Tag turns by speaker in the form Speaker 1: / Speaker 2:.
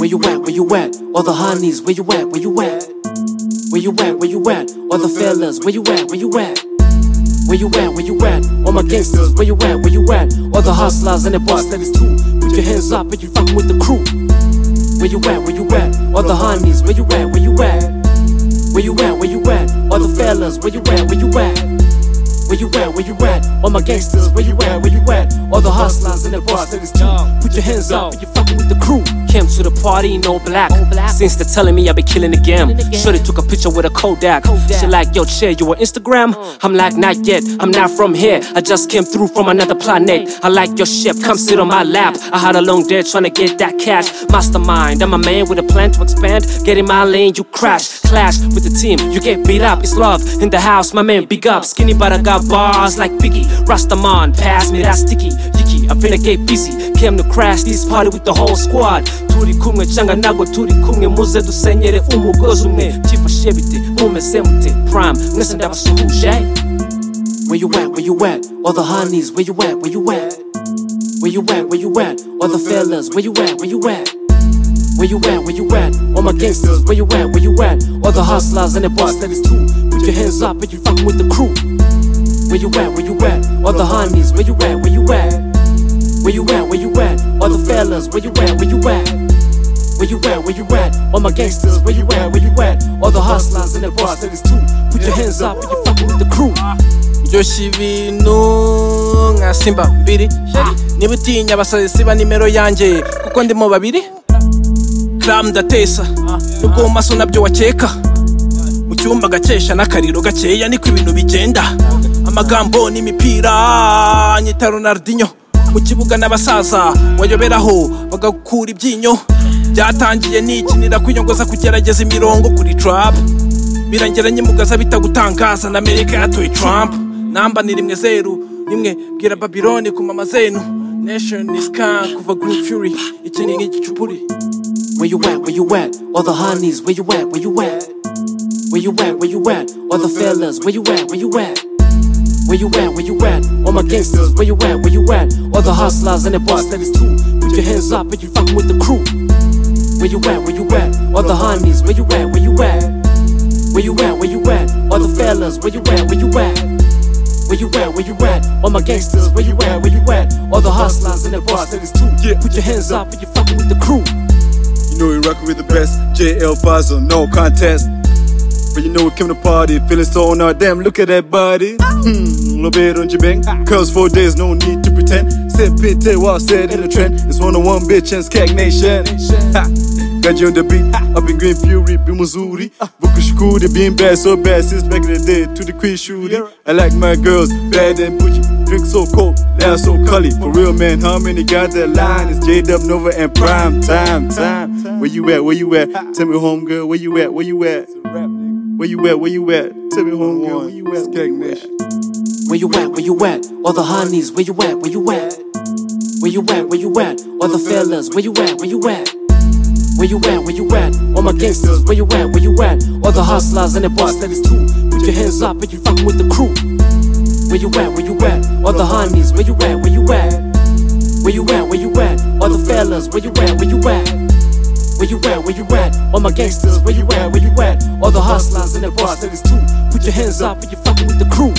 Speaker 1: Where you at? Where you at? All the honeys, where you at? Where you at? Where you at? Where you at? All the fellas, where you at? Where you at? Where you at? Where you at? All my gangsters, where you at? Where you at? All the hustlers and the boss ladies too. Put your hands up if you fucking with the crew. Where you at? Where you at? All the honeys, where you at? Where you at? Where All my gangsters, where you at? Where you at? All the hustlers and the boss ladies too. Put your hands up you fucking with the crew. Came to the party in all black. Since they're telling me I be killing the game. Shorty took a picture with a Kodak. She like, yo, chill, you on Instagram? Mm. I'm like, not yet. I'm not from here. I just came through from another planet. Mm. I like your ship, come sit on my lap. I had a long day trying to get that cash. Mastermind, I'm a man with a plan to expand. Get in my lane, you crash. Clash with the team, you get beat up. It's love in the house, my man, big up. Skinny, but I got bars like Biggie. Rastaman, pass me that sticky. Yicky, I'm finna get busy. Came to crash this party with the whole squad. turi kumwe cyangwa ntabwo turi kumwe muze dusenyere umugozi umwe byifashe bite mumeze mute prime mwese ndabasuhuje eh? Where you at, where you at? All the honeys, where you at, where you at? Where you at, where you at? All the fellas, where you at, where you at? Where you at, where you at? All my gangsters, where you at, where you at? All the hustlers and the boss ladies too. Put your hands up if you fucking with the crew. Where you at, where you at? All the honeys, where you at, where you at? Where you at, where you at? All the fellas, where you at, where you at? Where you at, where you at? All my gangsters, where you at, where you at? All the hustlers and the boss ladies too. Put your hands up if you fucking with the crew.
Speaker 2: ndyoshya ibintu nka simba mbiri niba utinya abasazi siba nimero yanjye kuko ndimo babiri karamu ndatesa. Nubwo mu maso na byo wakeka. Mu cyumba gakesha n'akariro gakeya niko ibintu bigenda. Amagambo n'imipira nyita ronaldinho. Mu kibuga n'abasaza wayoberaho bagakura ibyinyo. Byatangiye nikinira kwiyongoza kugerageza imirongo kuri trap birangira nyimugaza bitagutangaza na amerika yatoye trump. Namba ni rimwe zeru rimwe bwira babiloni ku mama zenu. Nation is kuva green fury. Iki ni nk'igicupuri.
Speaker 1: Where you at, where you at? All the honeys, where you at, where you at? Where you at, where you at? All the fellas, where you at, where you at? Where you at, where you at? All my gangsters, where you at, where you at? All the hustlers and the boss ladies too. Put your hands up if you fucking with the crew. Where you at, where you at? All the honeys, where you at, where you at? Where you at, where you at? All the fellas, where you at, where you at? Where you at, where you at? All my gangsters, where you at, where you at? All the hustlers and the boss ladies too. Put your hands up if you fucking with the crew.
Speaker 3: You know rockin' with the best. JL Fazo, no contest. But you know we came to party, feeling so now. Damn, look at that body. Hmm, bit on your bang. Cause four days, no need to pretend. Said Pete, what said in the trend. It's one on one bitch and Skag Nation. Ha. Got you on the beat, up in Green Ferry, Bimuzuri. Vukushikuri, being bad, so bad since back in the day. To the queen shooting. I like my girls, bad and bougie. Drink so cold, laugh so cully. For real, man, how many got that line? It's J Dub Nova and Prime Time, time. Where you at? Where you at? Tell me, home girl, where you at? Where you at? Where you at? Where you at? Tell me, home girl, where you at?
Speaker 1: Where you at, where you at? All the honeys, where you at, where you at? Where you at, where you at? All the fellas, where you at, where you at? Where you at, where you at? All my gangsters, where you at, where you at? All the hustlers and the boss ladies too. Put your hands up if you fucking with the crew. Where you at, where you at? All the honeys, where you at, where you at? Where you at, where you at? All the fellas, where you at, where you at? Where you at, where you at? All my gangsters, where you at, where you at? All the hustlers and the boss ladies too. Put your hands up if you fucking with the crew.